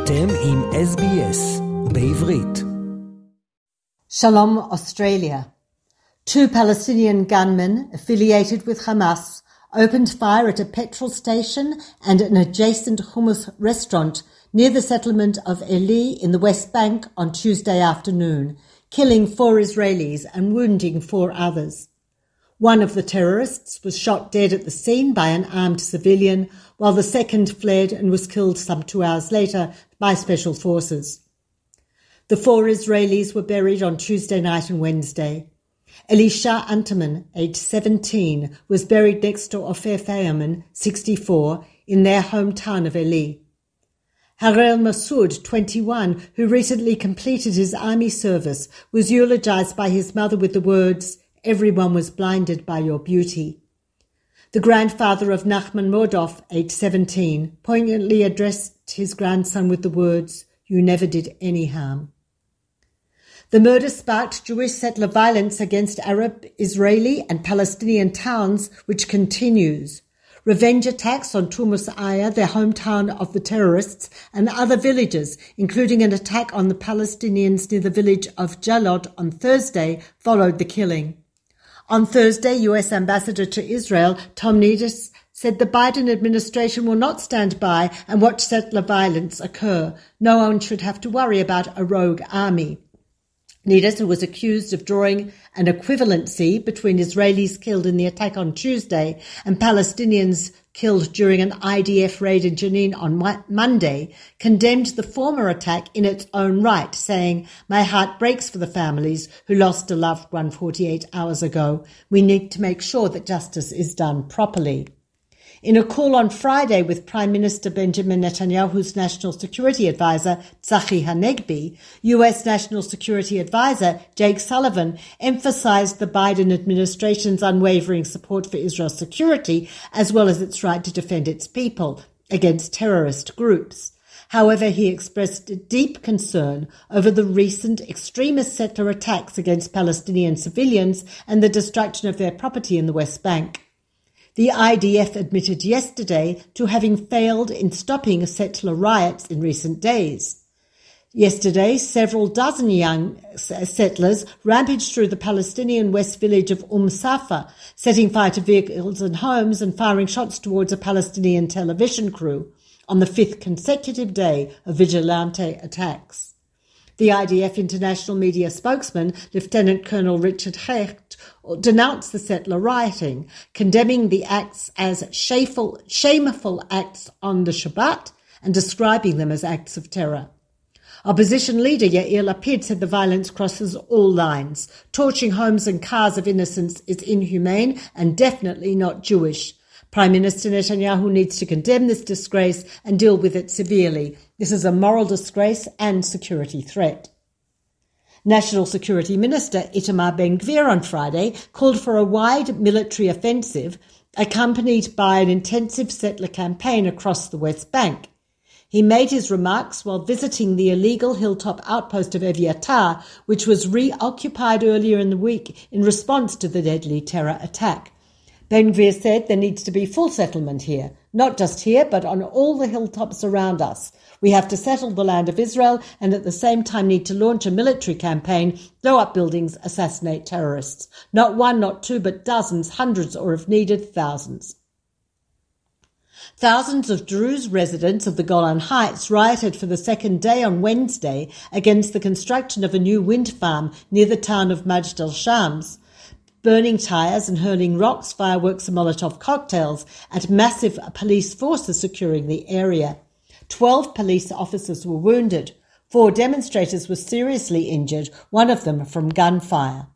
אתם עם SBS בעברית. Shalom, Australia. Two Palestinian gunmen affiliated with Hamas opened fire at a petrol station and an adjacent hummus restaurant near the settlement of Eli in the West Bank on Tuesday afternoon, killing four Israelis and wounding four others. One of the terrorists was shot dead at the scene by an armed civilian, while the second fled and was killed some two hours later by special forces. The four Israelis were buried on Tuesday night and Wednesday. Elisha Anteman, aged 17, was buried next to Ofer Feierman, 64, in their hometown of Eli. Harel Masood, 21, who recently completed his army service, was eulogized by his mother with the words, Everyone was blinded by your beauty. The grandfather of Nachman Mordov, aged 17, poignantly addressed his grandson with the words, You never did any harm. The murder sparked Jewish settler violence against Arab, Israeli, and Palestinian towns, which continues. Revenge attacks on Turmus Ayya, their hometown of the terrorists, and other villages, including an attack on the Palestinians near the village of Jalod on Thursday, followed the killing. On Thursday, US Ambassador to Israel Tom Nides said the Biden administration will not stand by and watch settler violence occur. No one should have to worry about a rogue army. Nides, who was accused of drawing an equivalency between Israelis killed in the attack on Tuesday and Palestinians killed during an IDF raid in Jenin on Monday, condemned the former attack in its own right, saying, My heart breaks for the families who lost a loved one 48 hours ago. We need to make sure that justice is done properly. In a call on Friday with Prime Minister Benjamin Netanyahu's National Security Advisor Tzachi Hanegbi, US National Security Advisor Jake Sullivan emphasized the Biden administration's unwavering support for Israel's security as well as its right to defend its people against terrorist groups. However, he expressed deep concern over the recent extremist settler attacks against Palestinian civilians and the destruction of their property in the West Bank. The IDF admitted yesterday to having failed in stopping settler riots in recent days. Yesterday, several dozen young settlers rampaged through the Palestinian west village of Umm Safa, setting fire to vehicles and homes and firing shots towards a Palestinian television crew on the fifth consecutive day of vigilante attacks. The IDF international media spokesman, Lieutenant Colonel Richard Hecht, denounced the settler rioting, condemning the acts as shameful, shameful acts on the Shabbat and describing them as acts of terror. Opposition leader Yair Lapid said the violence crosses all lines. Torching homes and cars of innocents is inhumane and definitely not Jewish. Prime Minister Netanyahu needs to condemn this disgrace and deal with it severely. This is a moral disgrace and security threat. National Security Minister Itamar Ben-Gvir on Friday called for a wide military offensive accompanied by an intensive settler campaign across the West Bank. He made his remarks while visiting the illegal hilltop outpost of Eviatar, which was reoccupied earlier in the week in response to the deadly terror attack. Ben Gvir said there needs to be full settlement here, not just here, but on all the hilltops around us. We have to settle the land of Israel and at the same time need to launch a military campaign, blow up buildings, assassinate terrorists. Not one, not two, but dozens, hundreds, or if needed, thousands. Thousands of Druze residents of the Golan Heights rioted for the second day on Wednesday against the construction of a new wind farm near the town of Majd al-Shams burning tyres and hurling rocks, fireworks, and Molotov cocktails at massive police forces securing the area. Twelve police officers were wounded. Four demonstrators were seriously injured, one of them from gunfire.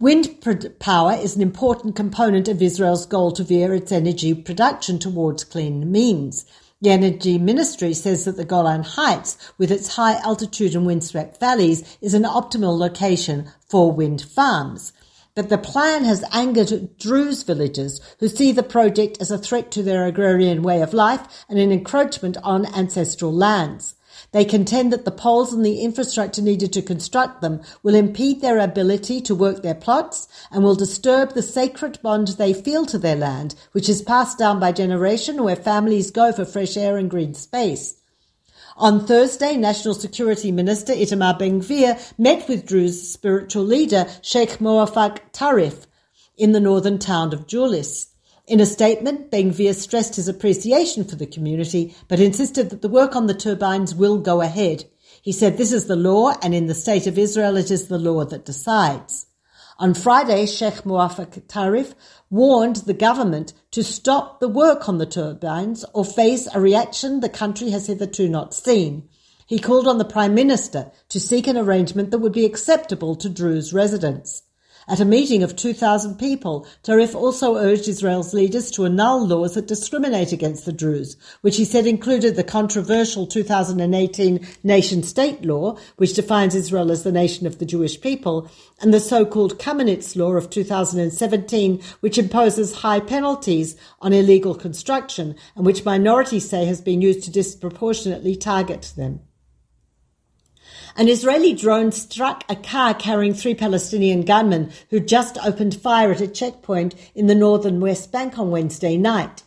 Wind power is an important component of Israel's goal to veer its energy production towards clean means. The Energy Ministry says that the Golan Heights, with its high altitude and windswept valleys, is an optimal location for wind farms. But the plan has angered Druze villagers who see the project as a threat to their agrarian way of life and an encroachment on ancestral lands. They contend that the poles and the infrastructure needed to construct them will impede their ability to work their plots and will disturb the sacred bond they feel to their land, which is passed down by generation where families go for fresh air and green space. On Thursday, National Security Minister Itamar Ben-Gvir met with Druze spiritual leader Sheikh Mowaffaq Tarif in the northern town of Jawlis. In a statement, Ben-Gvir stressed his appreciation for the community, but insisted that the work on the turbines will go ahead. He said this is the law, and in the state of Israel it is the law that decides. On Friday, Sheikh Muafak Tarif warned the government to stop the work on the turbines or face a reaction the country has hitherto not seen. He called on the Prime Minister to seek an arrangement that would be acceptable to Druze residents. At a meeting of 2,000 people, Tarif also urged Israel's leaders to annul laws that discriminate against the Druze, which he said included the controversial 2018 nation state law, which defines Israel as the nation of the Jewish people, and the so-called Kamenetz law of 2017, which imposes high penalties on illegal construction and which minorities say has been used to disproportionately target them. An Israeli drone struck a car carrying three Palestinian gunmen who just opened fire at a checkpoint in the northern West Bank on Wednesday night.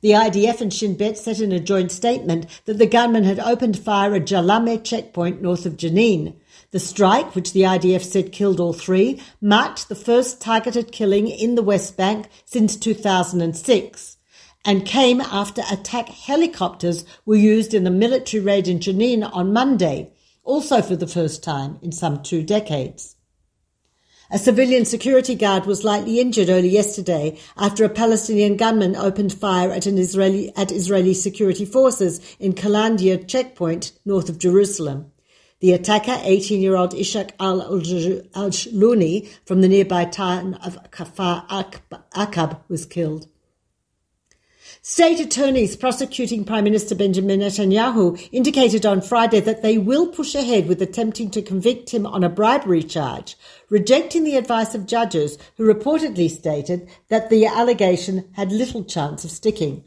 The IDF and Shin Bet said in a joint statement that the gunmen had opened fire at Jalame checkpoint north of Jenin. The strike, which the IDF said killed all three, marked the first targeted killing in the West Bank since 2006 and came after attack helicopters were used in a military raid in Jenin on Monday, also for the first time in some two decades. A civilian security guard was lightly injured early yesterday after a Palestinian gunman opened fire at an Israeli at Israeli security forces in Kalandia checkpoint north of Jerusalem. The attacker, 18-year-old Ishak al-Shluni from the nearby town of Kfar Akab, was killed. State attorneys prosecuting Prime Minister Benjamin Netanyahu indicated on Friday that they will push ahead with attempting to convict him on a bribery charge, rejecting the advice of judges who reportedly stated that the allegation had little chance of sticking.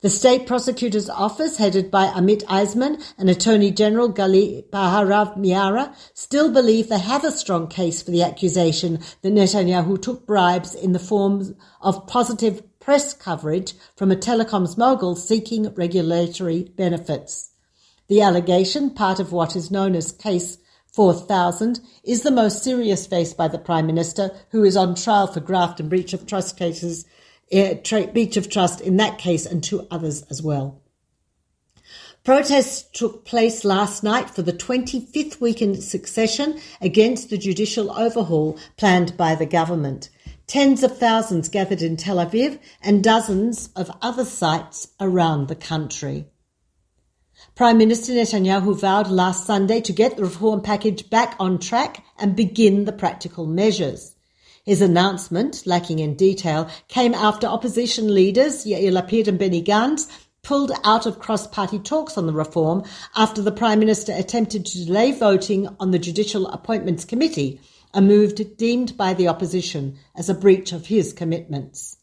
The state prosecutor's office, headed by Amit Eisman and Attorney General Gali Baharav Miara, still believe they have a strong case for the accusation that Netanyahu took bribes in the form of positive press coverage from a telecoms mogul seeking regulatory benefits. The allegation, part of what is known as Case 4000, is the most serious faced by the Prime Minister, who is on trial for graft and breach of trust cases, uh, breach of trust in that case and two others as well. Protests took place last night for the 25th week in succession against the judicial overhaul planned by the government. Tens of thousands gathered in Tel Aviv and dozens of other sites around the country. Prime Minister Netanyahu vowed last Sunday to get the reform package back on track and begin the practical measures. His announcement, lacking in detail, came after opposition leaders Yair Lapid and Benny Gantz pulled out of cross-party talks on the reform after the Prime Minister attempted to delay voting on the Judicial Appointments Committee a move deemed by the opposition as a breach of his commitments.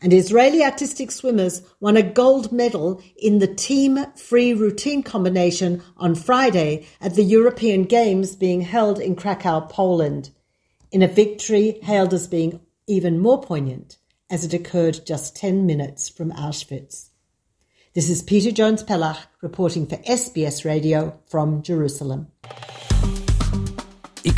And Israeli artistic swimmers won a gold medal in the team free routine combination on Friday at the European Games being held in Krakow, Poland, in a victory hailed as being even more poignant as it occurred just 10 minutes from Auschwitz. This is Peta Jones Pellach reporting for SBS Radio from Jerusalem.